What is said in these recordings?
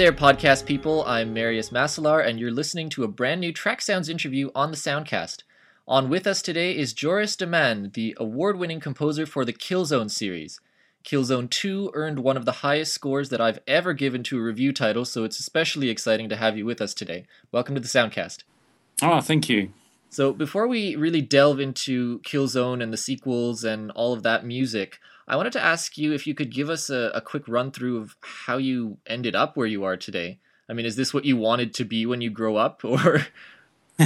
There, podcast people. I'm Marius Masalar, and you're listening to a brand new Tracksounds interview on the Soundcast. On with us today is Joris de Man, the award winning composer for the Killzone series. Killzone 2 earned one of the highest scores that I've ever given to a review title, so it's especially exciting to have you with us today. Welcome to the Soundcast. Oh, thank you. So, before we really delve into Killzone and the sequels and all of that music, I wanted to ask you if you could give us a, a quick run through of how you ended up where you are today. I mean, is this what you wanted to be when you grow up, or?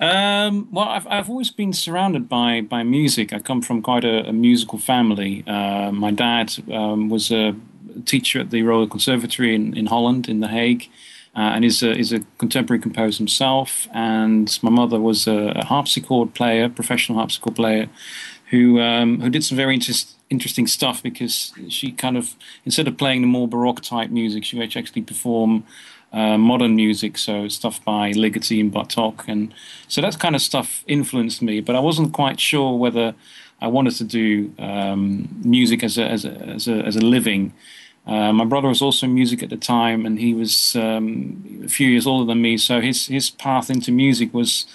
um, well, I've I've always been surrounded by by music. I come from quite a, a musical family. Uh, my dad um, was a teacher at the Royal Conservatory in, in Holland, in The Hague. Uh, and is a, is a contemporary composer himself. And my mother was a, a harpsichord player, professional harpsichord player, who um, who did some very interest, interesting stuff because she kind of instead of playing the more baroque type music, she would actually perform uh, modern music, so stuff by Ligeti and Bartok, and so that kind of stuff influenced me. But I wasn't quite sure whether I wanted to do um, music as a as a as a, as a living. Uh, my brother was also in music at the time, and he was um, a few years older than me, so his his path into music was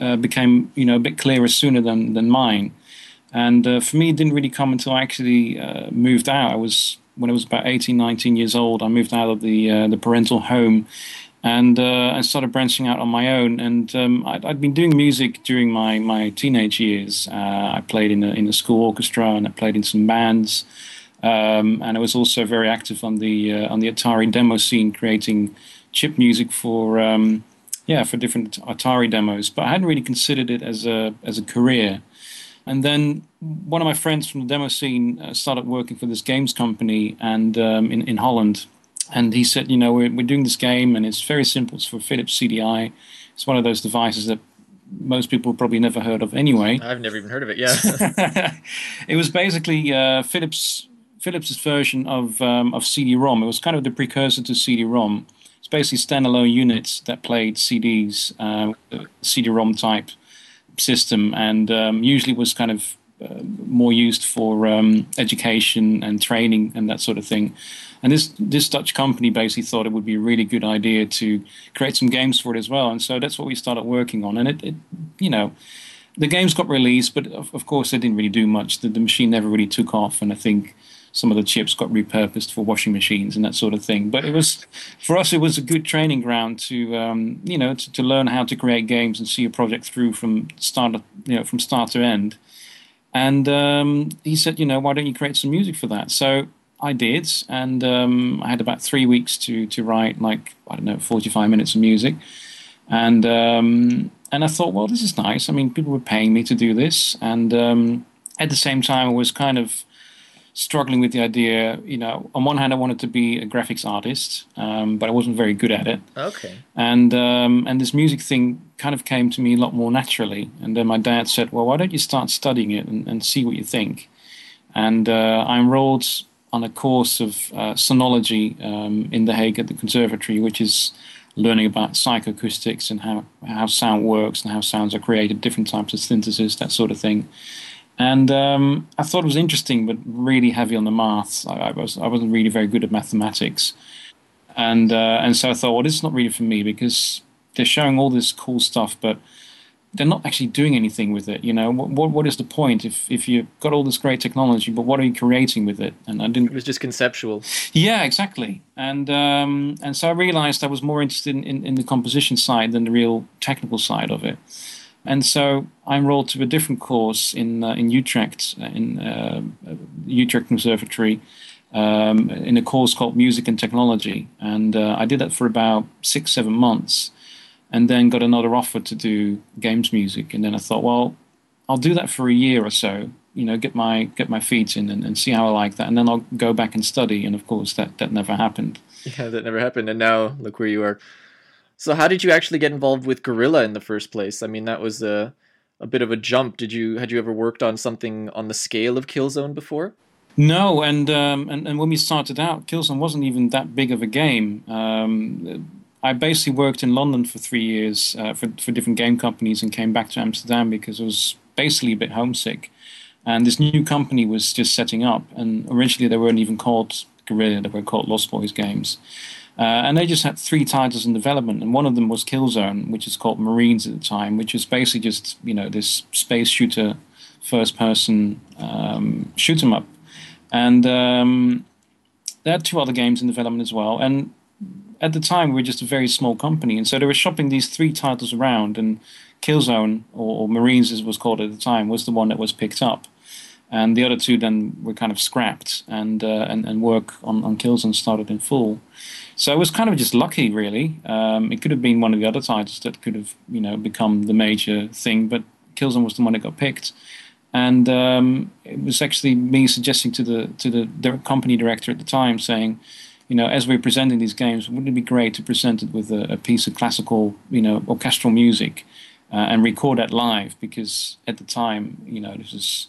uh, became you know a bit clearer sooner than than mine. And uh, for me, it didn't really come until I actually uh, moved out. I was when I was about 18, 19 years old. I moved out of the uh, the parental home, and uh, I started branching out on my own. And um, I'd, I'd, been doing music during my my teenage years. Uh, I played in a in a school orchestra, and I played in some bands. Um, and I was also very active on the uh, on the Atari demo scene, creating chip music for um, yeah for different Atari demos. But I hadn't really considered it as a as a career. And then one of my friends from the demo scene uh, started working for this games company and um, in, in Holland. And he said, you know, we're, we're doing this game and it's very simple. It's for Philips CDI. It's one of those devices that most people probably never heard of anyway. I've never even heard of it. Yeah, it was basically uh, Philips Philips's version of um, of CD-ROM. It was kind of the precursor to CD-ROM. It's basically standalone units that played CDs, uh, CD-ROM type system, and um, usually was kind of uh, more used for um, education and training and that sort of thing. And this this Dutch company basically thought it would be a really good idea to create some games for it as well. And so that's what we started working on. And it, it you know, the games got released, but of, of course they didn't really do much. The, the machine never really took off, and I think some of the chips got repurposed for washing machines and that sort of thing. But it was for us, it was a good training ground to um, you know to, to, learn how to create games and see a project through from start you know from start to end. And um, he said, you know, why don't you create some music for that? So I did, and um, I had about three weeks to to write like I don't know forty five minutes of music, and um, and I thought, well, this is nice. I mean, people were paying me to do this, and um, at the same time, I was kind of struggling with the idea. You know, on one hand, I wanted to be a graphics artist, um, but I wasn't very good at it. Okay. And um, and this music thing kind of came to me a lot more naturally. And then my dad said, "Well, why don't you start studying it and, and see what you think?" And uh, I enrolled on a course of uh, sonology um, in The Hague at the conservatory, which is learning about psychoacoustics and how, how sound works and how sounds are created, different types of synthesis, that sort of thing. And um, I thought it was interesting, but really heavy on the maths. I, I, was I wasn't really very good at mathematics, and uh, and so I thought, well, this is not really for me because they're showing all this cool stuff, but they're not actually doing anything with it. You know, what what, what is the point if if you've got all this great technology, but what are you creating with it? And I didn't. It was just conceptual. Yeah, exactly. And um, and so I realized I was more interested in, in, in the composition side than the real technical side of it. And so I enrolled to a different course in uh, in Utrecht, uh, in uh, Utrecht Conservatory, um, in a course called Music and Technology, and uh, I did that for about six seven months, and then got another offer to do games music, and then I thought, well, I'll do that for a year or so, you know, get my get my feet in and, and see how I like that, and then I'll go back and study, and of course that that never happened. Yeah, that never happened, and now look where you are. So how did you actually get involved with Guerrilla in the first place? I mean, that was a a bit of a jump. Did you had you ever worked on something on the scale of Killzone before? No, and um, and, and when we started out, Killzone wasn't even that big of a game. Um, I basically worked in London for three years uh, for for different game companies and came back to Amsterdam because I was basically a bit homesick. And this new company was just setting up, and originally they weren't even called Guerrilla they were called Lost Boys games. Uh, and they just had three titles in development, and one of them was Killzone, which is called Marines at the time, which is basically just you know this space shooter, first-person um, shoot 'em up, and um, they had two other games in development as well. And at the time, we were just a very small company, and so they were shopping these three titles around, and Killzone or, or Marines, as it was called at the time, was the one that was picked up and the other two then were kind of scrapped and uh, and, and work on, on Killzone started in full. So it was kind of just lucky, really. Um, it could have been one of the other titles that could have you know become the major thing, but Killzone was the one that got picked. And um, it was actually me suggesting to the to the, the company director at the time, saying, you know, as we're presenting these games, wouldn't it be great to present it with a, a piece of classical, you know, orchestral music, uh, and record that live? Because at the time, you know, this is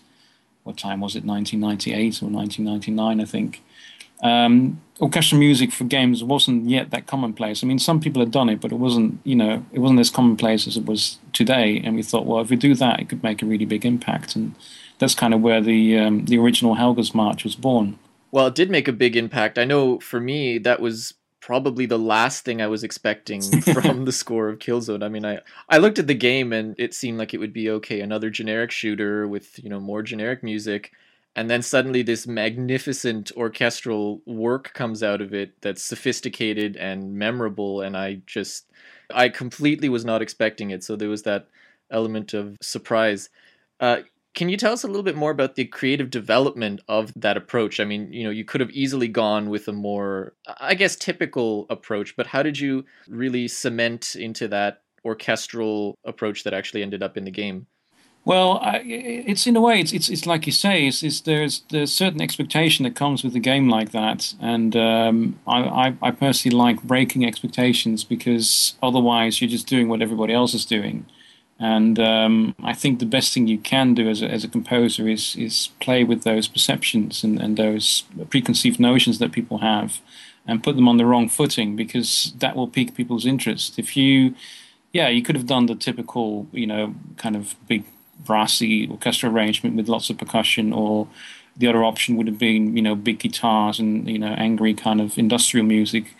what time was it? 1998 or 1999, I think. Um, orchestral music for games wasn't yet that commonplace. I mean, some people had done it, but it wasn't, you know, it wasn't as commonplace as it was today. And we thought, well, if we do that, it could make a really big impact. And that's kind of where the um, the original Helghast March was born. Well, it did make a big impact. I know for me, that was probably the last thing I was expecting from the score of Killzone. I mean, I I looked at the game and it seemed like it would be okay, another generic shooter with you know more generic music, and then suddenly this magnificent orchestral work comes out of it that's sophisticated and memorable, and I just I completely was not expecting it. So there was that element of surprise. Uh, can you tell us a little bit more about the creative development of that approach? I mean, you know, you could have easily gone with a more, I guess, typical approach, but how did you really cement into that orchestral approach that actually ended up in the game? Well, I, it's in a way, it's, it's, it's like you say, it's, it's, there's there's certain expectation that comes with a game like that, and um, I, I, I personally like breaking expectations because otherwise you're just doing what everybody else is doing. And um, I think the best thing you can do as a, as a composer is is play with those perceptions and, and those preconceived notions that people have, and put them on the wrong footing because that will pique people's interest. If you, yeah, you could have done the typical, you know, kind of big brassy orchestra arrangement with lots of percussion, or the other option would have been, you know, big guitars and you know angry kind of industrial music.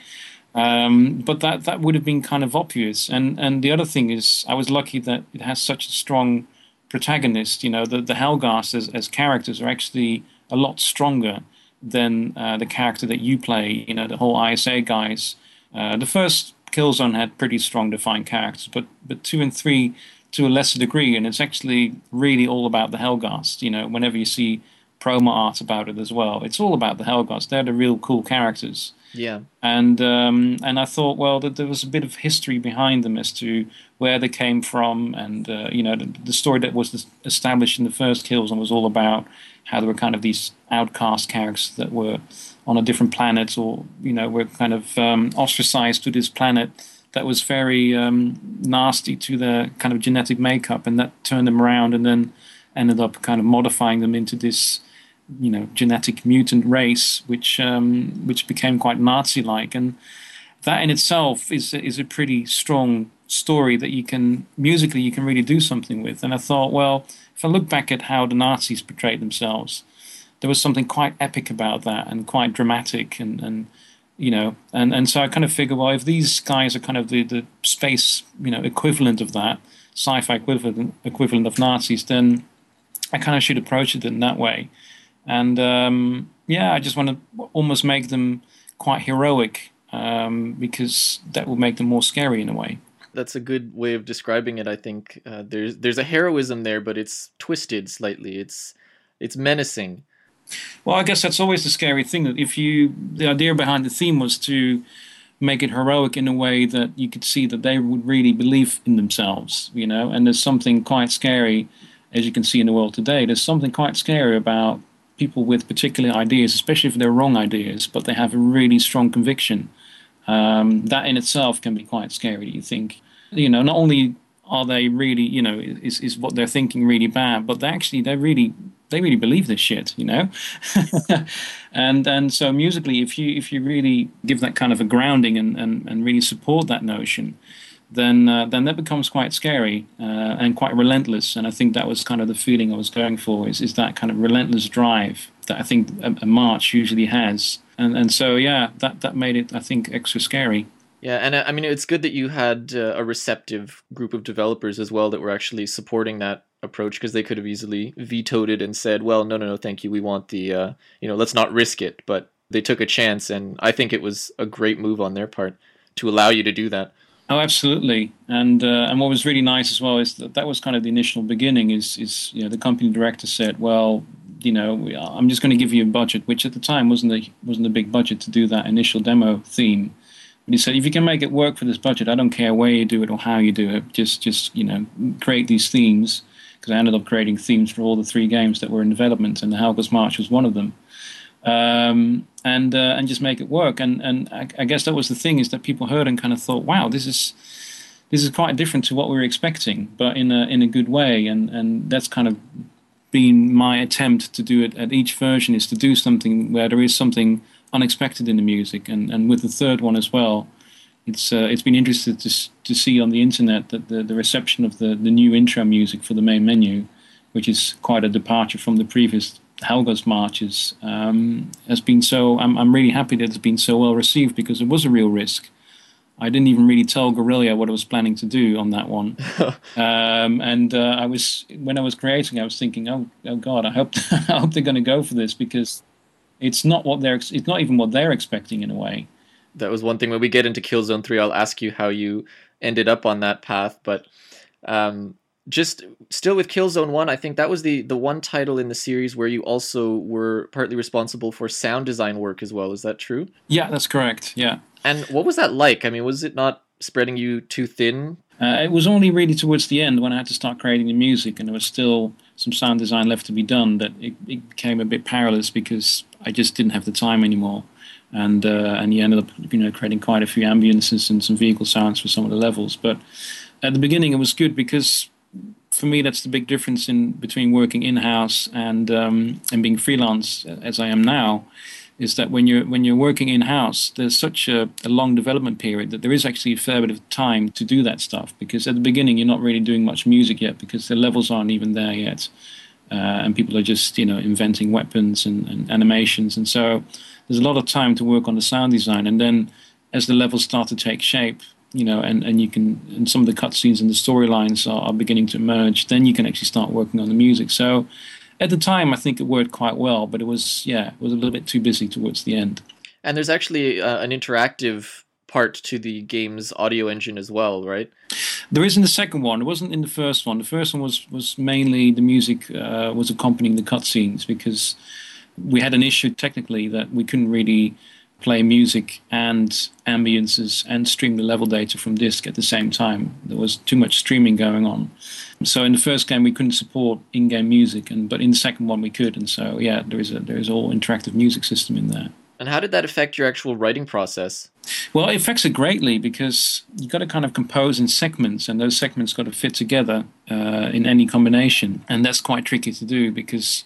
Um, but that that would have been kind of obvious. And and the other thing is, I was lucky that it has such a strong protagonist. You know, the the Helghast as, as characters are actually a lot stronger than uh, the character that you play. You know, the whole ISA guys. Uh, the first Killzone had pretty strong defined characters, but but two and three to a lesser degree, and it's actually really all about the Helghast. You know, whenever you see promo art about it as well, it's all about the Helghast. They're the real cool characters. Yeah. And um, and I thought, well, that there was a bit of history behind them as to where they came from, and uh, you know, the, the, story that was established in the first Killzone was all about how there were kind of these outcast characters that were on a different planet, or you know, were kind of um, ostracized to this planet that was very um, nasty to their kind of genetic makeup, and that turned them around, and then ended up kind of modifying them into this you know genetic mutant race, which um, which became quite Nazi-like, and that in itself is is a pretty strong story that you can musically you can really do something with. And I thought, well, if I look back at how the Nazis portrayed themselves, there was something quite epic about that and quite dramatic and and you know and and so I kind of figure well, if these guys are kind of the the space you know equivalent of that sci-fi equivalent equivalent of Nazis, then I kind of should approach it in that way. And um, yeah, I just want to almost make them quite heroic um, because that will make them more scary in a way. That's a good way of describing it. I think uh, there's there's a heroism there, but it's twisted slightly. It's it's menacing. Well, I guess that's always the scary thing. That if you the idea behind the theme was to make it heroic in a way that you could see that they would really believe in themselves, you know. And there's something quite scary, as you can see in the world today. There's something quite scary about people with particular ideas, especially if they're wrong ideas, but they have a really strong conviction. Um, that in itself can be quite scary. You think, you know, not only are they really, you know, is is what they're thinking really bad, but they actually they really they really believe this shit, you know. and and so musically, if you if you really give that kind of a grounding and and, and really support that notion, then uh, then that becomes quite scary uh, and quite relentless. And I think that was kind of the feeling I was going for is is that kind of relentless drive that I think a, a march usually has. And and so yeah, that that made it I think extra scary. Yeah, and uh, I mean it's good that you had uh, a receptive group of developers as well that were actually supporting that approach because they could have easily vetoed it and said, "Well, no, no, no, thank you. We want the uh, you know, let's not risk it." But they took a chance, and I think it was a great move on their part to allow you to do that. Oh, absolutely. And uh, and what was really nice as well is that that was kind of the initial beginning. Is is you know the company director said, "Well, you know, I'm just going to give you a budget," which at the time wasn't a wasn't a big budget to do that initial demo theme. But he said, if you can make it work for this budget, I don't care where you do it or how you do it. Just just you know create these themes because I ended up creating themes for all the three games that were in development, and the Helghast March was one of them um, and uh, and just make it work. And and I, I, guess that was the thing is that people heard and kind of thought, wow, this is this is quite different to what we were expecting, but in a in a good way. And and that's kind of been my attempt to do it at each version is to do something where there is something unexpected in the music. And and with the third one as well. It's uh, it's been interesting to to see on the internet that the, the reception of the, the new intro music for the main menu, which is quite a departure from the previous Helghast marches um, has been so. I'm, I'm really happy that it's been so well received because it was a real risk. I didn't even really tell Guerrilla what I was planning to do on that one, um, and uh, I was when I was creating, I was thinking, oh, oh God, I hope I hope they're going to go for this because it's not what they're it's not even what they're expecting in a way. That was one thing when we get into Killzone Three. I'll ask you how you ended up on that path, but um, just still with Killzone 1, I think that was the the one title in the series where you also were partly responsible for sound design work as well. Is that true? Yeah, that's correct. Yeah. And what was that like? I mean, was it not spreading you too thin? Uh, it was only really towards the end when I had to start creating the music and there was still some sound design left to be done that it, it became a bit perilous because I just didn't have the time anymore. And uh, and you ended up you know creating quite a few ambiences and some vehicle sounds for some of the levels. But at the beginning it was good because for me, that's the big difference in between working in house and um, and being freelance, as I am now, is that when you're when you're working in house, there's such a, a, long development period that there is actually a fair bit of time to do that stuff. Because at the beginning, you're not really doing much music yet because the levels aren't even there yet, uh, and people are just you know inventing weapons and, and animations, and so there's a lot of time to work on the sound design, and then as the levels start to take shape, you know, and, and you can, and some of the cutscenes and the storylines are, are beginning to emerge, then you can actually start working on the music. So at the time, I think it worked quite well, but it was, yeah, it was a little bit too busy towards the end. And there's actually uh, an interactive part to the game's audio engine as well, right? There is in the second one. It wasn't in the first one. The first one was was mainly the music uh, was accompanying the cutscenes because we had an issue technically that we couldn't really play music and ambiences and stream the level data from disk at the same time. There was too much streaming going on. So in the first game we couldn't support in-game music, and but in the second one we could. And so yeah, there is a there is all interactive music system in there. And how did that affect your actual writing process? Well, it affects it greatly because you've got to kind of compose in segments, and those segments got to fit together uh, in any combination, and that's quite tricky to do because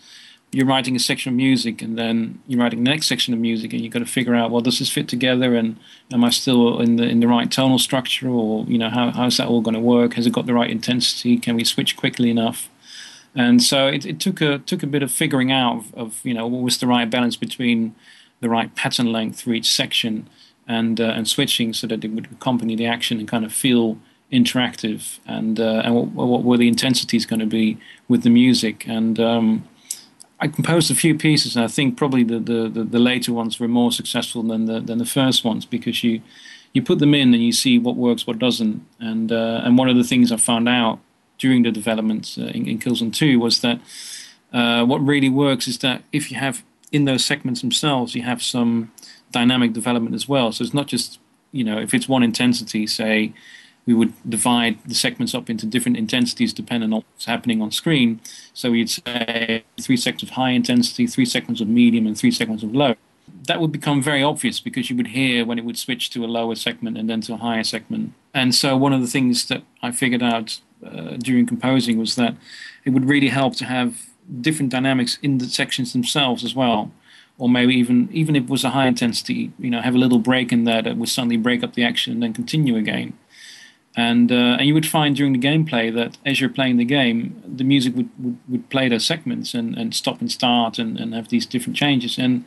you're writing a section of music and then you're writing the next section of music and you've got to figure out well does this fit together and am I still in the in the right tonal structure or you know how how's that all going to work? Has it got the right intensity? Can we switch quickly enough? And so it, it took a took a bit of figuring out of, of, you know what was the right balance between the right pattern length for each section and uh, and switching so that it would accompany the action and kind of feel interactive. And uh, and what, what were the intensities going to be with the music? And um, I composed a few pieces, and I think probably the, the, the, the, later ones were more successful than the than the first ones because you you put them in and you see what works, what doesn't, and uh, and one of the things I found out during the development uh, in, in Killzone Two was that uh, what really works is that if you have in those segments themselves, you have some dynamic development as well. So it's not just you know if it's one intensity, say we would divide the segments up into different intensities depending on what's happening on screen. So we'd say three segments of high intensity, three segments of medium, and three segments of low. That would become very obvious because you would hear when it would switch to a lower segment and then to a higher segment. And so one of the things that I figured out uh, during composing was that it would really help to have different dynamics in the sections themselves as well or maybe even even if it was a high intensity, you know, have a little break in there that would suddenly break up the action and then continue again. And, uh, and you would find during the gameplay that as you're playing the game, the music would, would, would play those segments and, and stop and start and, and have these different changes. And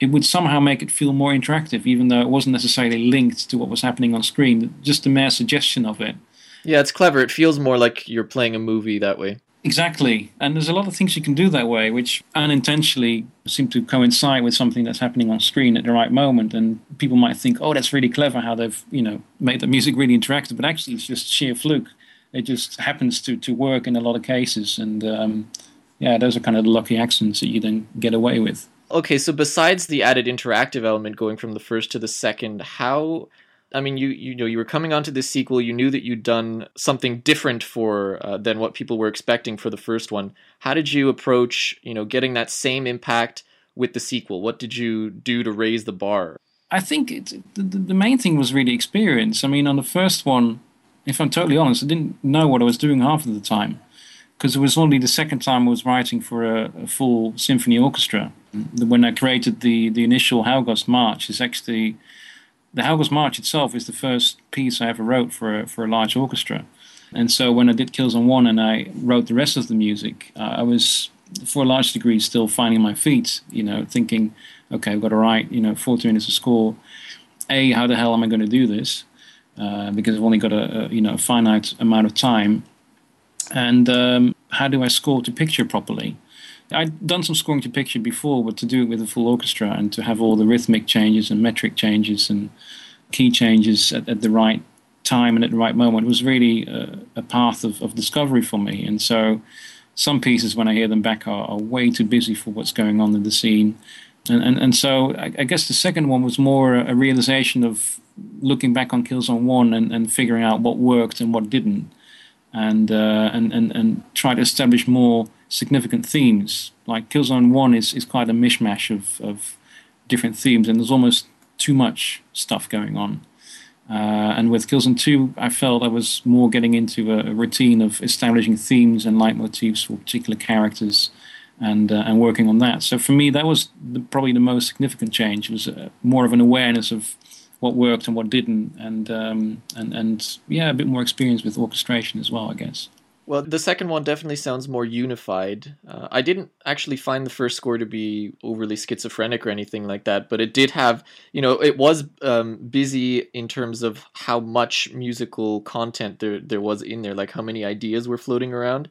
it would somehow make it feel more interactive, even though it wasn't necessarily linked to what was happening on screen. Just the mere suggestion of it. Yeah, it's clever. It feels more like you're playing a movie that way. Exactly. And there's a lot of things you can do that way, which unintentionally seem to coincide with something that's happening on screen at the right moment. And people might think, oh, that's really clever how they've, you know, made the music really interactive. But actually, it's just sheer fluke. It just happens to, to work in a lot of cases. And um, yeah, those are kind of the lucky accidents that you then get away with. Okay, so besides the added interactive element going from the first to the second, how I mean, you you know you were coming onto this sequel. You knew that you'd done something different for uh, than what people were expecting for the first one. How did you approach you know getting that same impact with the sequel? What did you do to raise the bar? I think it, the, the main thing was really experience. I mean, on the first one, if I'm totally honest, I didn't know what I was doing half of the time because it was only the second time I was writing for a, a full symphony orchestra. When I created the the initial Helghast March, is actually the Helghast March itself is the first piece I ever wrote for a, for a large orchestra. And so when I did Killzone 1 and I wrote the rest of the music, uh, I was, for a large degree, still finding my feet, you know, thinking, okay, I've got to write, you know, 40 minutes of score. A, how the hell am I going to do this? Uh, because I've only got a, a, you know, finite amount of time. And um, how do I score to picture properly? I'd done some scoring to picture before, but to do it with a full orchestra and to have all the rhythmic changes and metric changes and key changes at, at the right time and at the right moment was really a, a path of, of, discovery for me. And so some pieces, when I hear them back, are, are way too busy for what's going on in the scene. And, and, and so I, I guess the second one was more a, realization of looking back on Killzone 1 and, and figuring out what worked and what didn't. And, uh, and, and, and try to establish more significant themes. Like Killzone 1 is, is quite a mishmash of, of different themes, and there's almost too much stuff going on. Uh, and with Killzone 2, I felt I was more getting into a, a, routine of establishing themes and leitmotifs for particular characters and, uh, and working on that. So for me, that was the, probably the most significant change. It was uh, more of an awareness of what worked and what didn't, and, um, and, and yeah, a bit more experience with orchestration as well, I guess. Well, the second one definitely sounds more unified. Uh, I didn't actually find the first score to be overly schizophrenic or anything like that, but it did have, you know, it was um, busy in terms of how much musical content there there was in there, like how many ideas were floating around.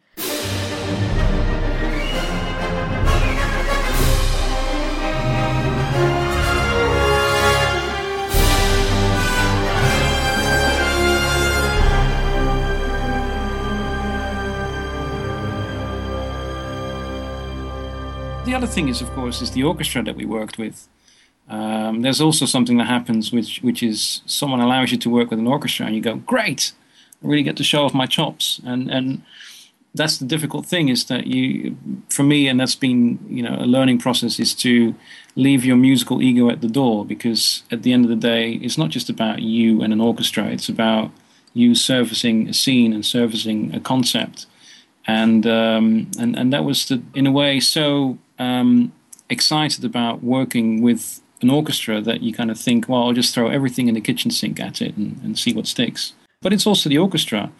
The other thing is, of course, is the orchestra that we worked with. Um, there's also something that happens, which which is someone allows you to work with an orchestra, and you go, "Great, I really get to show off my chops." And and that's the difficult thing is that you, for me, and that's been you know a learning process, is to leave your musical ego at the door because at the end of the day, it's not just about you and an orchestra; it's about you servicing a scene and servicing a concept and um, and and that was the, in a way so um, excited about working with an orchestra that you kind of think, well, I'll just throw everything in the kitchen sink at it and, and see what sticks. But it's also the orchestra.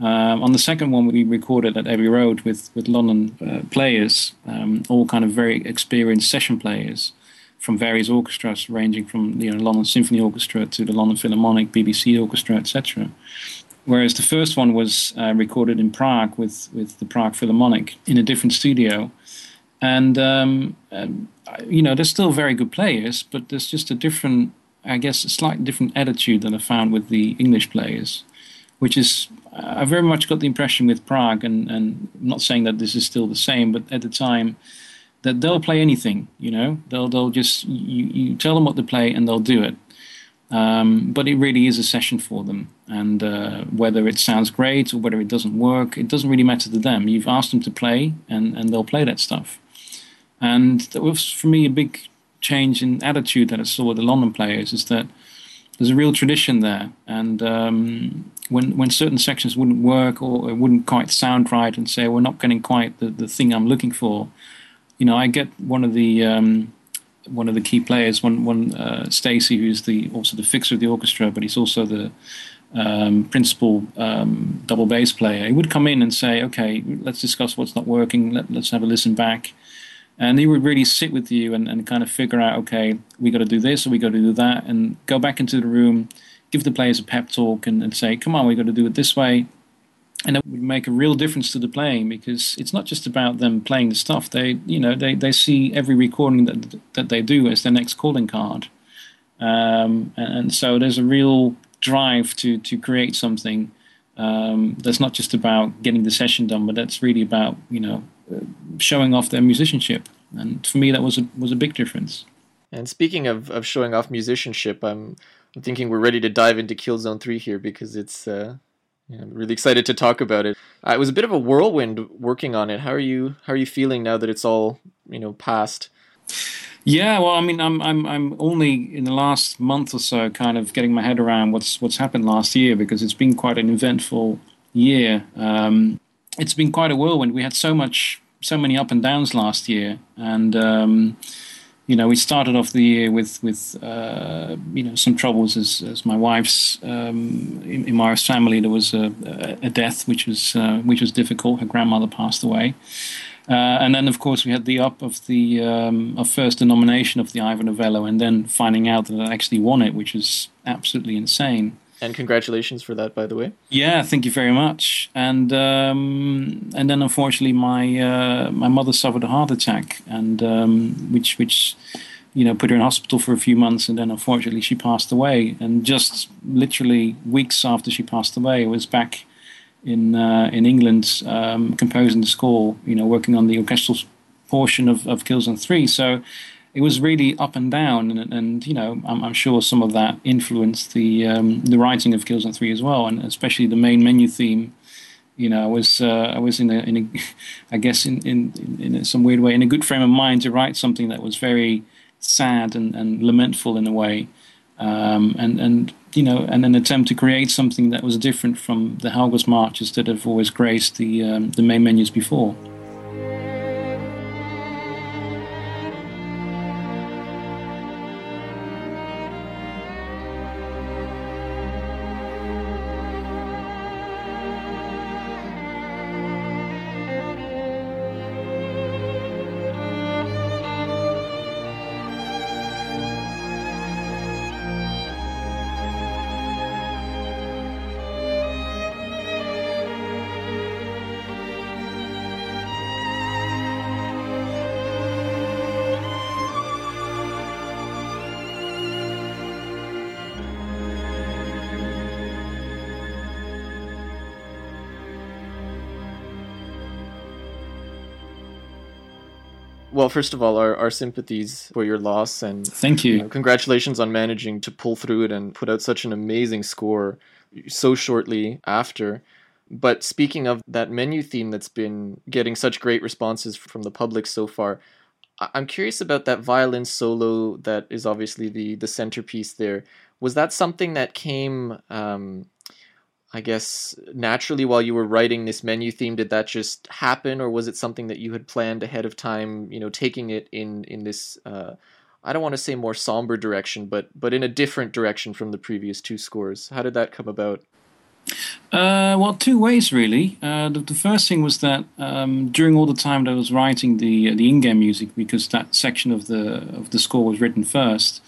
Um, on the second one, we recorded at Abbey Road with with London uh, players, um, all kind of very experienced session players from various orchestras, ranging from you know London Symphony Orchestra to the London Philharmonic, BBC Orchestra, etc. Whereas the first one was uh, recorded in Prague with, with the Prague Philharmonic in a different studio. And, um, um, you know, they're still very good players, but there's just a different, I guess, a slightly different attitude than I found with the English players, which is, I very much got the impression with Prague, and, and I'm not saying that this is still the same, but at the time, that they'll play anything, you know, they'll, they'll just, you, you tell them what to play and they'll do it. Um, but it really is a session for them. And uh, whether it sounds great or whether it doesn't work, it doesn't really matter to them. You've asked them to play, and, and they'll play that stuff. And that was, for me, a big change in attitude that I saw with the London players is that there's a real tradition there. And um, when, when certain sections wouldn't work or it wouldn't quite sound right and say, we're not getting quite the, the thing I'm looking for, you know, I get one of the. Um, one of the key players, one one uh, Stacy, who's the also the fixer of the orchestra, but he's also the um, principal um, double bass player. He would come in and say, "Okay, let's discuss what's not working. Let, us have a listen back." And he would really sit with you and, and kind of figure out, okay, we got to do this or we got to do that, and go back into the room, give the players a pep talk, and, and say, "Come on, we got to do it this way." And it would make a real difference to the playing because it's not just about them playing the stuff. They, you know, they, they see every recording that that they do as their next calling card, um, and, and so there's a real drive to to create something um, that's not just about getting the session done, but that's really about you know showing off their musicianship. And for me, that was a was a big difference. And speaking of, of showing off musicianship, I'm, I'm thinking we're ready to dive into Killzone Three here because it's uh, I'm really excited to talk about it. Uh, it was a bit of a whirlwind working on it. How are you How are you feeling now that it's all you know past? Yeah, well, I mean, I'm I'm I'm only in the last month or so kind of getting my head around what's what's happened last year because it's been quite an eventful year. Um, it's been quite a whirlwind. We had so much, so many up and downs last year, and um, you know, we started off the year with with uh, you know some troubles as as my wife's um, in, in, my family there was a, a death which was uh, which was difficult. Her grandmother passed away. Uh, and then, of course, we had the up of the um, of first the nomination of the Ivor Novello, and then finding out that I actually won it, which was absolutely insane. And congratulations for that, by the way. Yeah, thank you very much. And um, and then, unfortunately, my uh, my mother suffered a heart attack, and um, which which you know put her in hospital for a few months, and then unfortunately she passed away. And just literally weeks after she passed away, I was back in uh, in England um, composing the score, you know, working on the orchestral portion of, of Killzone 3. So it was really up and down, and, and you know, I'm, I'm, sure some of that influenced the um, the writing of Killzone 3 as well, and especially the main menu theme. You know, I was uh, I was in a, in a I guess in, in in some weird way in a good frame of mind to write something that was very sad and, and lamentful in a way, um, and and you know, and an attempt to create something that was different from the Helghast marches that have always graced the um, the main menus before. Well, first of all, our, our sympathies for your loss and thank you. you know, congratulations on managing to pull through it and put out such an amazing score so shortly after. But speaking of that menu theme that's been getting such great responses from the public so far, I'm curious about that violin solo that is obviously the the centerpiece there. Was that something that came um, I guess naturally while you were writing this menu theme, did that just happen, or was it something that you had planned ahead of time? You know, taking it in in this uh, I don't want to say more somber direction, but but in a different direction from the previous two scores. How did that come about? Uh, well, two ways really. Uh, the, the, first thing was that um, during all the time that I was writing the the in-game music, because that section of the of the score was written first.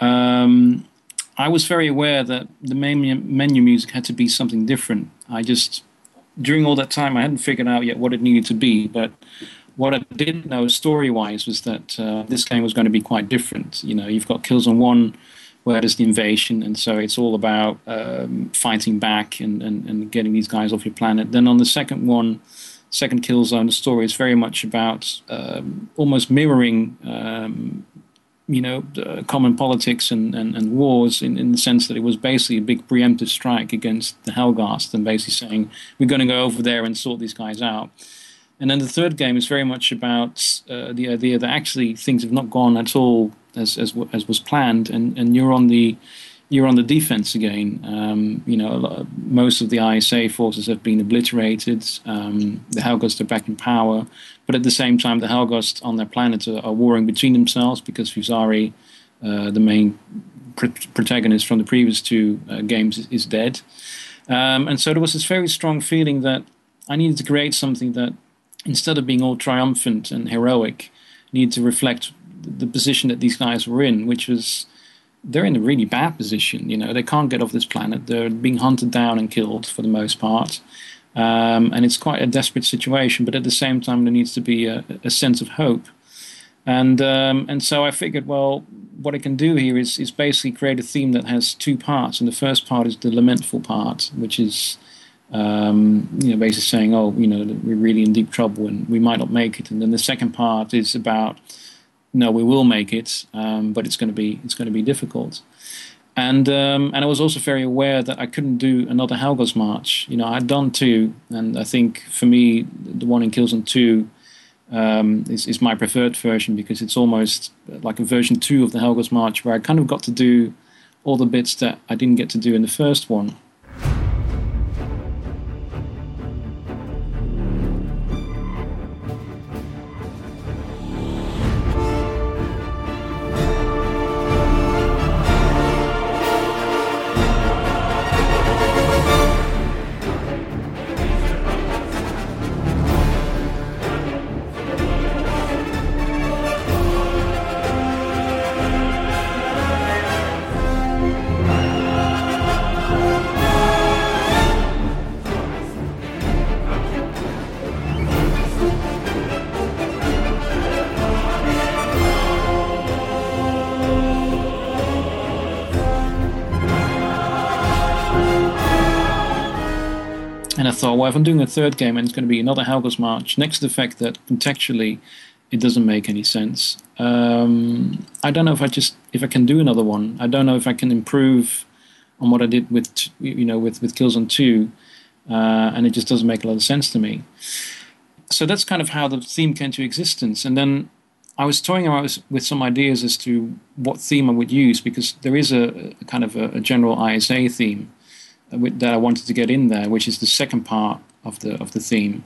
Um, I was very aware that the menu, menu music had to be something different. I just, during all that time, I hadn't figured out yet what it needed to be. But what I did know story wise was that uh, this game was going to be quite different. You know, you've got Killzone 1 where there's the invasion, and so it's all about um, fighting back and, and, and getting these guys off your planet. Then on the second one, second Killzone, the story is very much about um, almost mirroring um, you know, uh, common politics and, and, and wars in, in the sense that it was basically a big preemptive strike against the Helghast and basically saying, we're going to go over there and sort these guys out. And then the third game is very much about uh, the idea that actually things have not gone at all as, as, as was planned, and, and you're on the you're on the defense again. Um, you know, most of the ISA forces have been obliterated. Um, the Helghast are back in power, but at the same time, the Helghast on their planet are, are warring between themselves because Visari, uh, the main pr- protagonist from the previous two uh, games is, is dead. Um, and so there was this very strong feeling that I needed to create something that, instead of being all triumphant and heroic, needed to reflect the position that these guys were in, which was they're in a really bad position. You know, they can't get off this planet. They're being hunted down and killed for the most part. Um, and it's quite a desperate situation, but at the same time, there needs to be a, a sense of hope. And um, and so I figured, well, what I can do here is is basically create a theme that has two parts. And the first part is the lamentful part, which is um, you know basically saying, oh, you know, we're really in deep trouble and we might not make it. And then the second part is about no, we will make it, um, but it's going to be it's going to be difficult. And um, and I was also very aware that I couldn't do another Helghast March. You know, I'd done two, and I think for me, the one in Killzone Two um, is is my preferred version because it's almost like a version two of the Helghast March, where I kind of got to do all the bits that I didn't get to do in the first one. If I'm doing a third game and it's going to be another Helghast March, next to the fact that contextually it doesn't make any sense, um, I don't know if I just if I can do another one. I don't know if I can improve on what I did with you know with with Killzone Two, uh, and it just doesn't make a lot of sense to me. So that's kind of how the theme came to existence, and then I was toying around with some ideas as to what theme I would use because there is a, a kind of a, a general ISA theme that I wanted to get in there, which is the second part of the of the theme.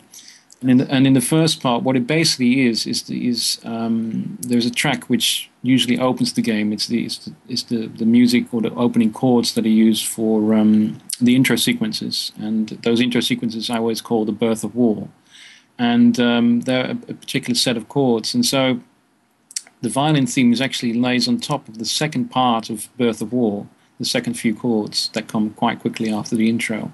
And in the, and in the first part, what it basically is is the, is um, there's a track which usually opens the game. It's the it's the, it's the, the music or the opening chords that are used for um, the intro sequences, and those intro sequences I always call the birth of war, and um, they're a, a particular set of chords, and so the violin theme is actually lays on top of the second part of Birth of War, the second few chords that come quite quickly after the intro.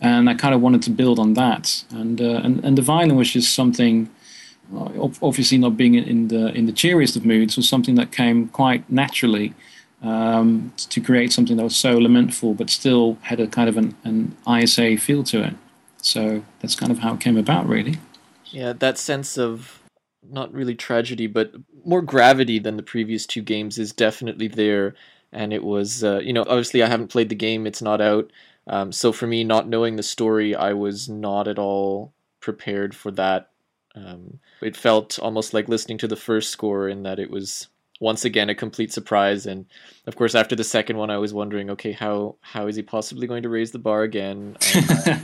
And I kind of wanted to build on that. And, uh, and, and the violin was just something, uh, obviously not being in the, in the cheeriest of moods, was something that came quite naturally um, to create something that was so lamentful but still had a kind of an, an ISA feel to it. So that's kind of how it came about, really. Yeah, that sense of not really tragedy, but more gravity than the previous two games is definitely there and it was uh, you know obviously I haven't played the game; it's not out. Um, so for me, not knowing the story, I was not at all prepared for that. Um, it felt almost like listening to the first score in that it was once again a complete surprise. And of course, after the second one, I was wondering, okay, how how is he possibly going to raise the bar again? uh,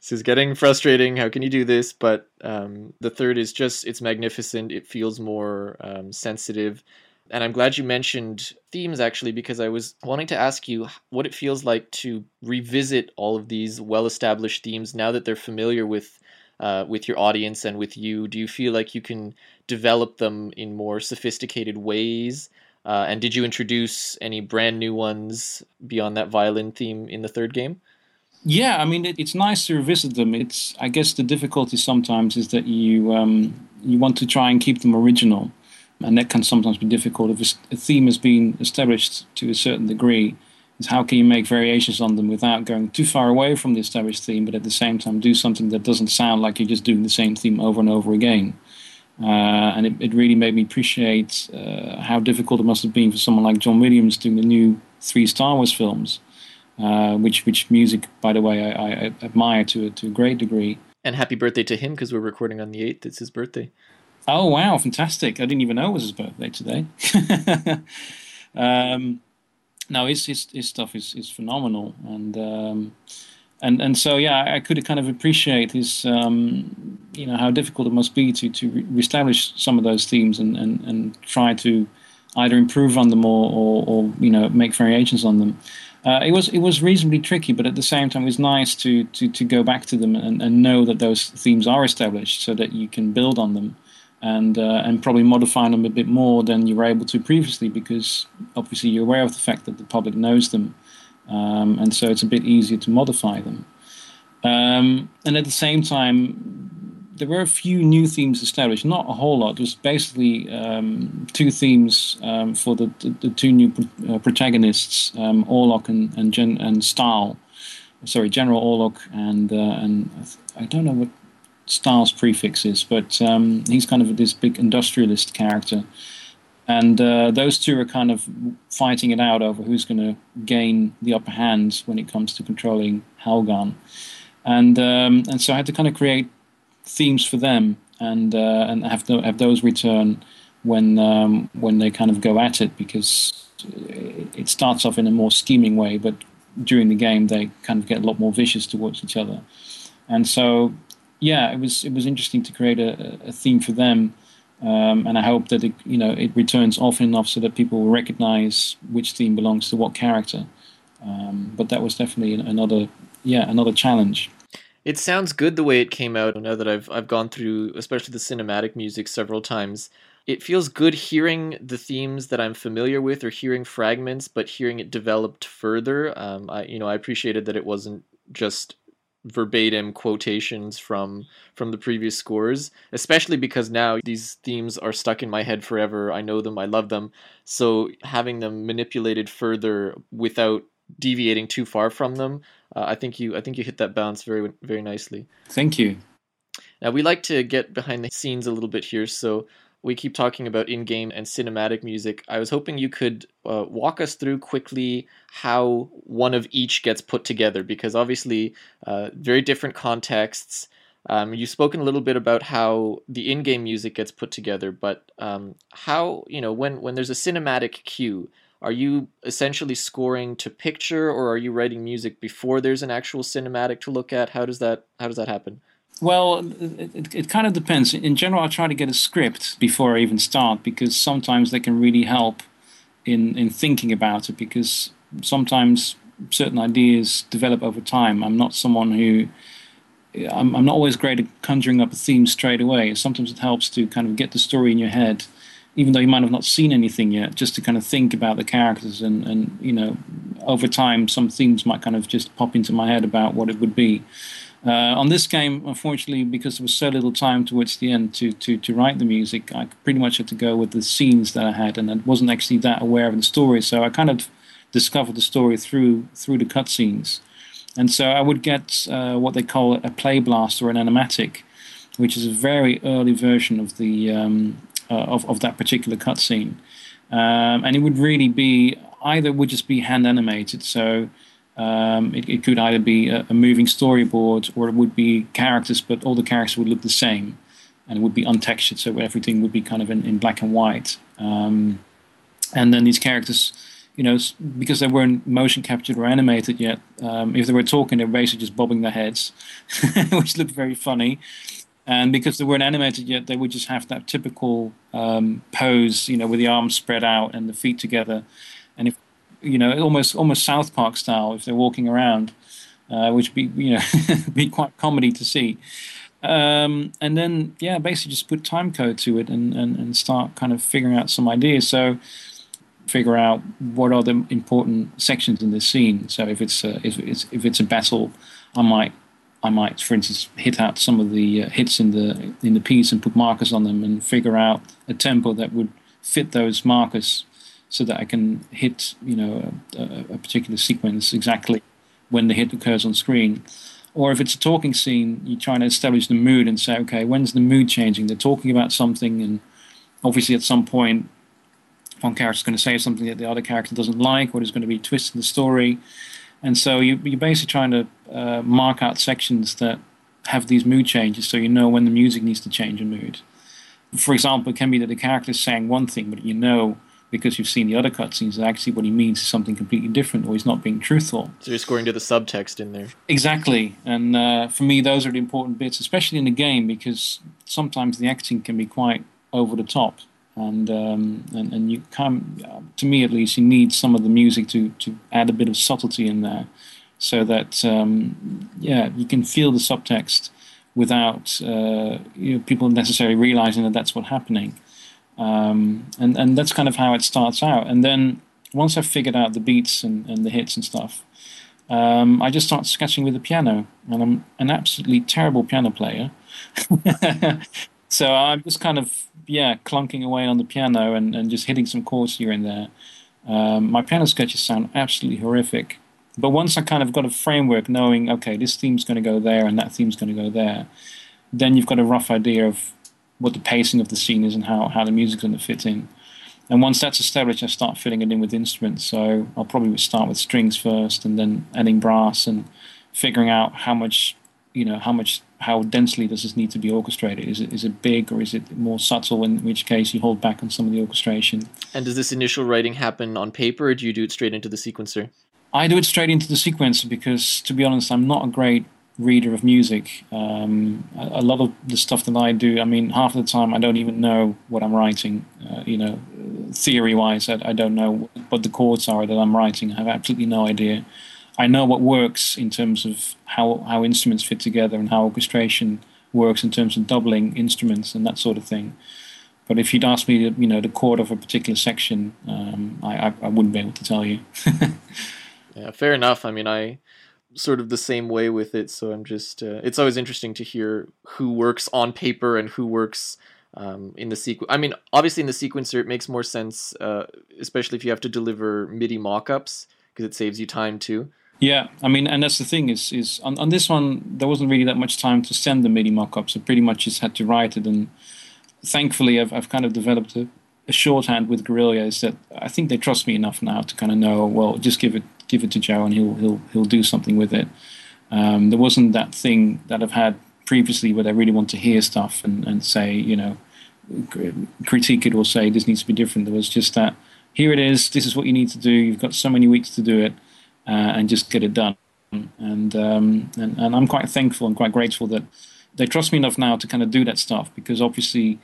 this is getting frustrating. How can you do this? But um, the third is just it's magnificent. It feels more um, sensitive. And I'm glad you mentioned themes actually, because I was wanting to ask you what it feels like to revisit all of these well established themes now that they're familiar with. Uh, with your audience and with you, do you feel like you can develop them in more sophisticated ways? Uh, and did you introduce any brand new ones beyond that violin theme in the third game? Yeah, I mean it, it's nice to revisit them. It's I guess the difficulty sometimes is that you um, you want to try and keep them original, and that can sometimes be difficult if a theme has been established to a certain degree. Is how can you make variations on them without going too far away from the established theme, but at the same time do something that doesn't sound like you're just doing the same theme over and over again. Uh, and it, it, really made me appreciate uh, how difficult it must have been for someone like John Williams doing the new three Star Wars films, uh, which which music, by the way, I, I admire to to a great degree. And happy birthday to him because we're recording on the eighth. It's his birthday. Oh wow, fantastic! I didn't even know it was his birthday today. um, no, his, his his stuff is is phenomenal, and um, and and so yeah, I could kind of appreciate his um, you know how difficult it must be to to re- establish some of those themes and, and and try to either improve on them or, or, or you know make variations on them. Uh, it was it was reasonably tricky, but at the same time, it was nice to to, to go back to them and, and know that those themes are established, so that you can build on them, and uh, and probably modifying them a bit more than you were able to previously, because obviously you're aware of the fact that the public knows them, um, and so it's a bit easier to modify them. Um, and at the same time, there were a few new themes established, not a whole lot. It was basically um, two themes um, for the, the, the, two new uh, protagonists, um, Orlok and and, Gen- and Stahl. Sorry, General Orlok and uh, and I don't know what Stahl's prefixes, but um, he's kind of this big industrialist character. And uh, those two are kind of fighting it out over who's going to gain the upper hand when it comes to controlling Helghan. And um, and so I had to kind of create themes for them and uh, and have the, have those return when um, when they kind of go at it because it starts off in a more scheming way, but during the game they kind of get a lot more vicious towards each other, and so yeah, it was it was interesting to create a, a theme for them. Um, and I hope that it, you know it returns often enough so that people will recognize which theme belongs to what character. Um, but that was definitely another yeah another challenge. It sounds good the way it came out. Now that I've I've gone through, especially the cinematic music, several times, it feels good hearing the themes that I'm familiar with, or hearing fragments, but hearing it developed further. Um, I you know I appreciated that it wasn't just verbatim quotations from from the previous scores especially because now these themes are stuck in my head forever i know them i love them so having them manipulated further without deviating too far from them. Uh, I think you I think you hit that balance very very nicely. Thank you. Now we like to get behind the scenes a little bit here, so we keep talking about in-game and cinematic music. I was hoping you could uh, walk us through quickly how one of each gets put together, because obviously, uh, very different contexts. Um, you've spoken a little bit about how the in-game music gets put together, but um, how you know when when there's a cinematic cue, are you essentially scoring to picture or are you writing music before there's an actual cinematic to look at how does that how does that happen well it, it, it kind of depends. In general i try to get a script before i even start because sometimes they can really help in in thinking about it because sometimes certain ideas develop over time. I'm not someone who I'm, I'm not always great at conjuring up a theme straight away. Sometimes it helps to kind of get the story in your head even though you might have not seen anything yet, just to kind of think about the characters and, and you know, over time, some themes might kind of just pop into my head about what it would be. Uh, on this game, unfortunately, because there was so little time towards the end to, to, to write the music, I pretty much had to go with the scenes that I had, and I wasn't actually that aware of the story. So I kind of discovered the story through through the cutscenes, and so I would get uh, what they call a play blast or an animatic, which is a very early version of the um, uh, of, of that particular cutscene. Um, and it would really be either would just be hand animated, so um, it, it, could either be a, a, moving storyboard or it would be characters, but all the characters would look the same, and it would be untextured, so everything would be kind of in, in black and white. Um, and then these characters, you know, because they weren't motion captured or animated yet, um, if they were talking, they were basically just bobbing their heads, which looked very funny and because they weren't animated yet, they would just have that typical um, pose, you know, with the arms spread out and the feet together, and if you know, almost almost South Park style if they're walking around, uh, which be you know be quite comedy to see. Um, and then yeah, basically just put time code to it and, and, and start kind of figuring out some ideas. So figure out what are the important sections in this scene. So if it's a, if it's if it's a battle, I might I might, for instance, hit out some of the uh, hits in the in the piece and put markers on them and figure out a tempo that would fit those markers, so that I can hit you know a, a particular sequence exactly when the hit occurs on screen. Or if it's a talking scene, you're trying to establish the mood and say, okay, when's the mood changing? They're talking about something, and obviously at some point, one character's going to say something that the other character doesn't like, or there's going to be a twist in the story and so you, you're basically trying to uh, mark out sections that have these mood changes so you know when the music needs to change a mood. For example, it can be that the character is saying one thing, but you know because you've seen the other cutscenes that actually what he means is something completely different or he's not being truthful. So you're scoring to the subtext in there. Exactly. And uh, for me, those are the important bits, especially in the game, because sometimes the acting can be quite over the top. and um, and, and you can to me at least, you need some of the music to to add a bit of subtlety in there, so that um, yeah, you can feel the subtext without uh, you know, people necessarily realizing that that's what's happening. Um, and and that's kind of how it starts out. And then once I've figured out the beats and, and the hits and stuff, um, I just start sketching with the piano. And I'm an absolutely terrible piano player. so I'm just kind of yeah clunking away on the piano and, and just hitting some chords here and there. Um, my piano sketches sound absolutely horrific. But once I kind of got a framework, knowing okay, this theme's going to go there and that theme's going to go there, then you've got a rough idea of what the pacing of the scene is and how, how the music's going to fit in. And once that's established, I start filling it in with instruments. So I'll probably start with strings first, and then adding brass, and figuring out how much, you know, how much, how densely does this need to be orchestrated? Is it is it big or is it more subtle? In which case, you hold back on some of the orchestration. And does this initial writing happen on paper, or do you do it straight into the sequencer? I do it straight into the sequencer because, to be honest, I'm not a great reader of music. Um, a, lot of the stuff that I do, I mean, half of the time I don't even know what I'm writing. Uh, you know, theory-wise, I, I, don't know what the chords are that I'm writing. I have absolutely no idea. I know what works in terms of how how instruments fit together and how orchestration works in terms of doubling instruments and that sort of thing. But if you'd ask me, you know, the chord of a particular section, um, I, I, I wouldn't be able to tell you. yeah, fair enough. I mean, I sort of the same way with it. So I'm just, uh, it's always interesting to hear who works on paper and who works um, in the sequence. I mean, obviously in the sequencer, it makes more sense, uh, especially if you have to deliver MIDI mockups because it saves you time too. Yeah, I mean, and that's the thing is, is on, on this one there wasn't really that much time to send the MIDI mockups. I pretty much just had to write it, and thankfully I've I've kind of developed a, a shorthand with Guerrilla. Is that I think they trust me enough now to kind of know, well, just give it give it to Joe and he'll he'll he'll do something with it. Um, there wasn't that thing that I've had previously where they really want to hear stuff and, and say, you know, critique it or say this needs to be different. There was just that here it is, this is what you need to do. You've got so many weeks to do it, uh, and just get it done. And, um, and and I'm quite thankful and quite grateful that they trust me enough now to kind of do that stuff because obviously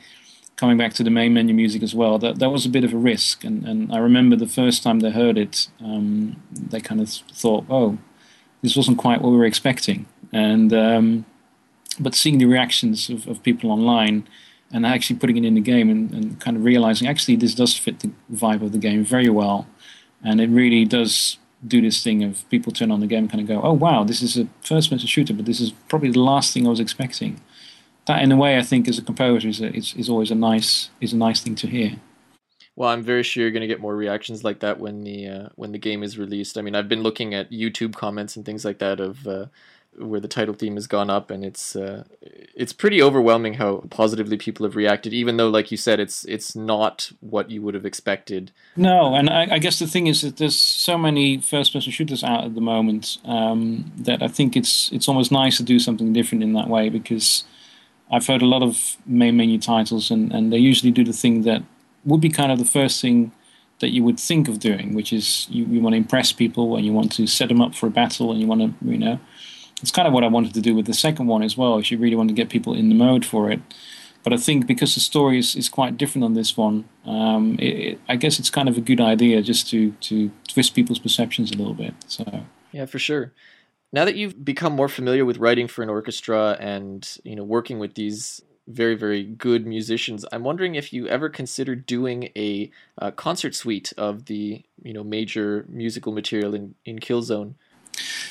coming back to the main menu music as well, that, that was a bit of a risk. And, and I remember the first time they heard it, um, they kind of thought, oh, this wasn't quite what we were expecting. And um, but seeing the reactions of, of people online and actually putting it in the game and, and kind of realizing actually this does fit the vibe of the game very well. And it really does do this thing of people turn on the game and kind of go, oh wow, this is a first person shooter, but this is probably the last thing I was expecting that in a way I think as a composer is a, is, is always a nice is a nice thing to hear. Well, I'm very sure you're going to get more reactions like that when the uh, when the game is released. I mean, I've been looking at YouTube comments and things like that of uh, where the title theme has gone up, and it's uh, it's pretty overwhelming how positively people have reacted. Even though, like you said, it's it's not what you would have expected. No, and I, I guess the thing is that there's so many first-person shooters out at the moment um, that I think it's it's almost nice to do something different in that way because I've heard a lot of main menu titles, and, and they usually do the thing that would be kind of the first thing that you would think of doing, which is you, you want to impress people and you want to set them up for a battle and you want to, you know, it's kind of what I wanted to do with the second one as well. if you really want to get people in the mode for it. But I think because the story is, is quite different on this one, um, it, it, I guess it's kind of a good idea just to, to twist people's perceptions a little bit. So yeah, for sure now that you've become more familiar with writing for an orchestra and you know working with these very very good musicians i'm wondering if you ever considered doing a, a concert suite of the you know major musical material in, in killzone?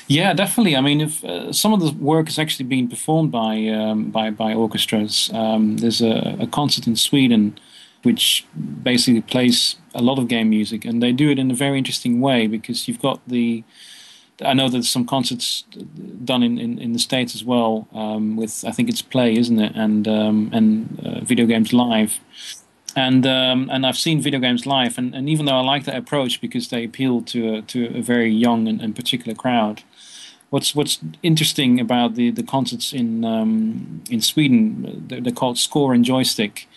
Yeah definitely. I mean if uh, some of the work is actually being performed by um, by by orchestras. Um, there's a, a concert in sweden which basically plays a lot of game music and they do it in a very interesting way because you've got the I know there's some concerts done in, in, in the states as well um, with I think it's Play, isn't it, and um, and uh, video games live, and um, and I've seen video games live, and, and even though I like that approach because they appeal to a, to a very young and, and particular crowd, what's what's interesting about the the concerts in um, in Sweden, they're, they're, called Score and Joystick.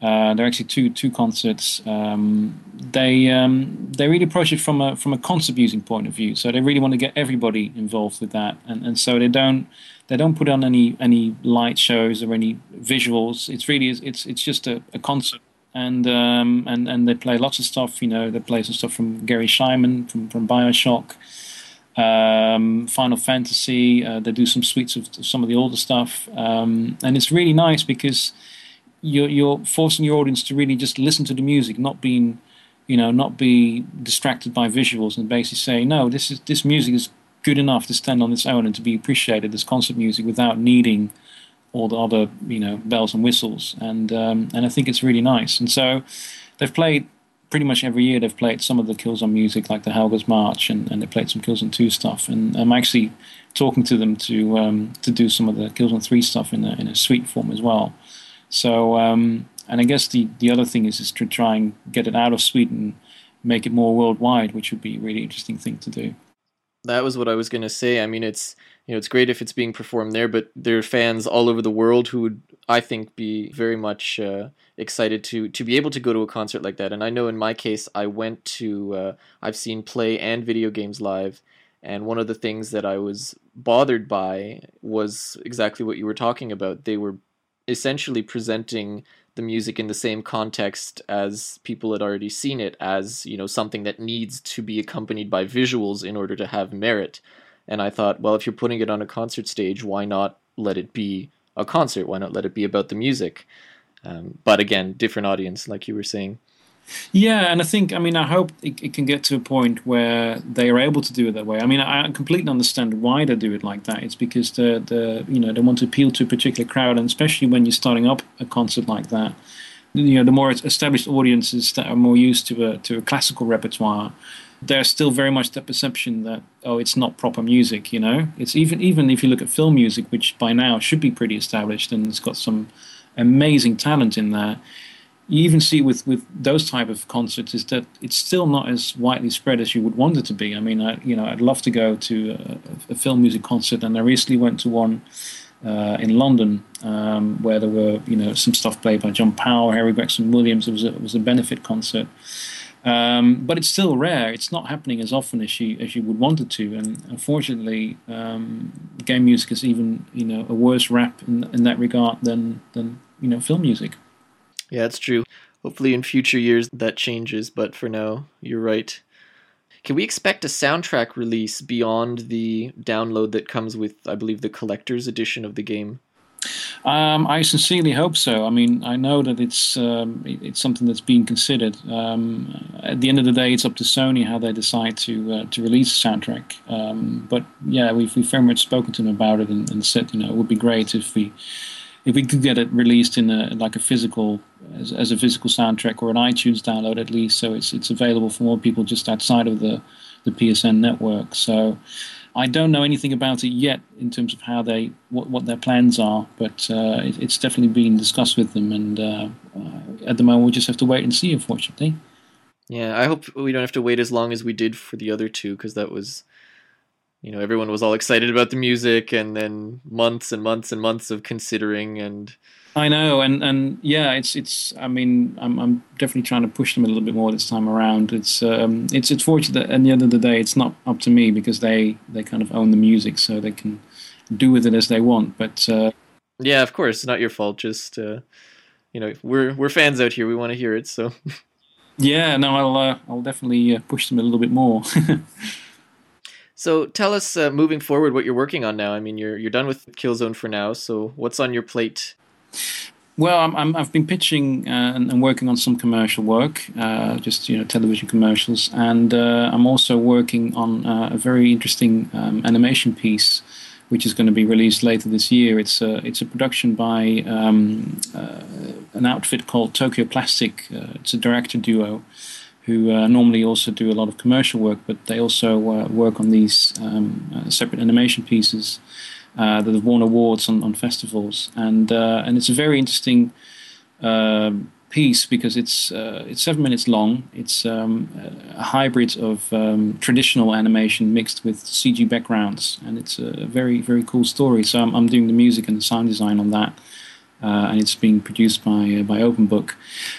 Uh, they're actually two two concerts. Um, they um, they really approach it from a from a concert using point of view. So they really want to get everybody involved with that, and and so they don't they don't put on any any light shows or any visuals. It's really it's it's just a, a concert and um, and and they play lots of stuff. You know, they play some stuff from Garry Schyman from from Bioshock, um, Final Fantasy. Uh, they do some suites of some of the older stuff, um, and it's really nice because you're you're forcing your audience to really just listen to the music, not being you know not be distracted by visuals, and basically say no, this is this music is good enough to stand on its own and to be appreciated as concert music without needing all the other you know bells and whistles, and um, and I think it's really nice. And so they've played pretty much every year. They've played some of the Killzone music, like the Helghast March, and, and they played some Killzone Two stuff. And I'm actually talking to them to um, to do some of the Killzone Three stuff in a in a suite form as well. So um, and I guess the the other thing is is to try and get it out of Sweden, make it more worldwide, which would be a really interesting thing to do. That was what I was going to say. I mean, it's you know, it's great if it's being performed there, but there are fans all over the world who would, I think, be very much uh, excited to to be able to go to a concert like that. And I know in my case, I went to, uh, I've seen play and video games live, and one of the things that I was bothered by was exactly what you were talking about. They were essentially presenting the music in the same context as people had already seen it as you know something that needs to be accompanied by visuals in order to have merit and I thought, well, if you're putting it on a concert stage, why not let it be a concert? Why not let it be about the music? Um, but again, different audience, like you were saying. Yeah, and I think, I mean, I hope it, it, can get to a point where they are able to do it that way. I mean, I completely understand why they do it like that. It's because the, the you know they want to appeal to a particular crowd, and especially when you're starting up a concert like that, you know, the more established audiences that are more used to a to a classical repertoire there's still very much that perception that oh it's not proper music you know it's even even if you look at film music which by now should be pretty established and it's got some amazing talent in there you even see with with those type of concerts is that it's still not as widely spread as you would want it to be i mean I, you know i'd love to go to a, a film music concert and i recently went to one uh, in London, um, where there were you know some stuff played by John Powell, Harry Gregson Williams. It was a, it was a benefit concert, um, but it's still rare. It's not happening as often as you as you would want it to. And unfortunately, um, game music is even you know a worse rap in, in that regard than than you know film music. Yeah, it's true. Hopefully, in future years that changes. But for now, you're right. Can we expect a soundtrack release beyond the download that comes with, I believe, the collector's edition of the game? Um, I sincerely hope so. I mean, I know that it's um, it's something that's being considered. Um, at the end of the day, it's up to Sony how they decide to uh, to release the soundtrack. Um, but yeah, we've, we've very much spoken to them about it and, and, said, you know, it would be great if we if we could get it released in a like a physical as, as a physical soundtrack or an iTunes download at least, so it's it's available for more people just outside of the the PSN network. So. I don't know anything about it yet in terms of how they what, what their plans are, but uh, it, it's definitely being discussed with them, and uh, at the moment we just have to wait and see. Unfortunately. Yeah, I hope we don't have to wait as long as we did for the other two because that was, you know, everyone was all excited about the music, and then months and months and months of considering and I know, and and yeah, it's it's. I mean, I'm I'm definitely trying to push them a little bit more this time around. It's um, it's it's fortunate that at the end of the day, it's not up to me because they they kind of own the music, so they can do with it as they want. But uh, yeah, of course, it's not your fault. Just uh, you know, we're we're fans out here. We want to hear it. So yeah, no, I'll uh, I'll definitely uh, push them a little bit more. So tell us, uh, moving forward, what you're working on now. I mean, you're you're done with Killzone for now. So what's on your plate well, I'm, i have been pitching uh, and, and, working on some commercial work, uh, just you know television commercials, and uh, I'm also working on uh, a very interesting um, animation piece, which is going to be released later this year. It's a it's a production by um, uh, an outfit called Tokyo Plastic. Uh, it's a director duo who normally also do a lot of commercial work, but they also work on these um, separate animation pieces uh, that have won awards on, on festivals, and uh, and it's a very interesting uh, piece because it's uh, it's seven minutes long. It's um, a hybrid of um, traditional animation mixed with CG backgrounds, and it's a very very cool story. So I'm, I'm doing the music and the sound design on that. Uh, and it's being produced by uh, by Open Book,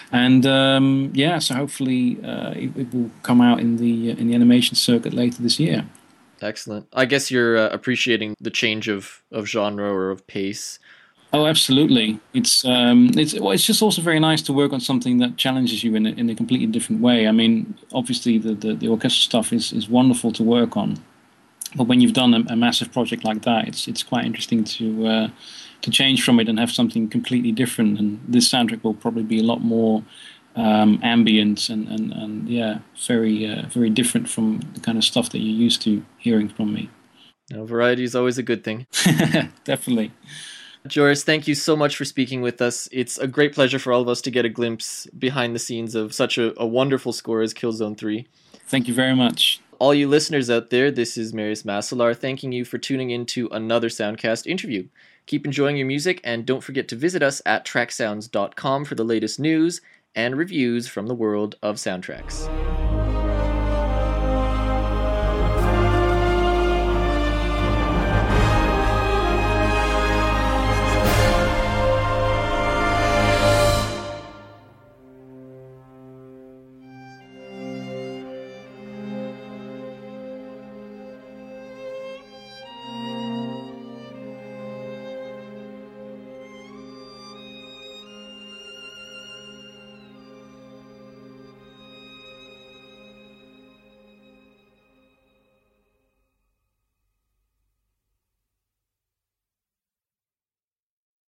and um, yeah, so hopefully uh, it, it, will come out in the in the animation circuit later this year. Excellent. I guess you're uh, appreciating the change of, of genre or of pace. Oh, absolutely. It's um, it's well, it's just also very nice to work on something that challenges you in a, in a completely different way. I mean, obviously the, the, the orchestral stuff is, is wonderful to work on, but when you've done a, a massive project like that, it's it's quite interesting to uh, to change from it and have something completely different. And this soundtrack will probably be a lot more um, ambient and, and, and yeah, very uh, very different from the kind of stuff that you're used to hearing from me. No, variety is always a good thing. Definitely. Joris, thank you so much for speaking with us. It's a great pleasure for all of us to get a glimpse behind the scenes of such a, a wonderful score as Killzone 3. Thank you very much. All you listeners out there, this is Marius Masalar thanking you for tuning in to another Soundcast interview. Keep enjoying your music and don't forget to visit us at tracksounds.com for the latest news and reviews from the world of soundtracks.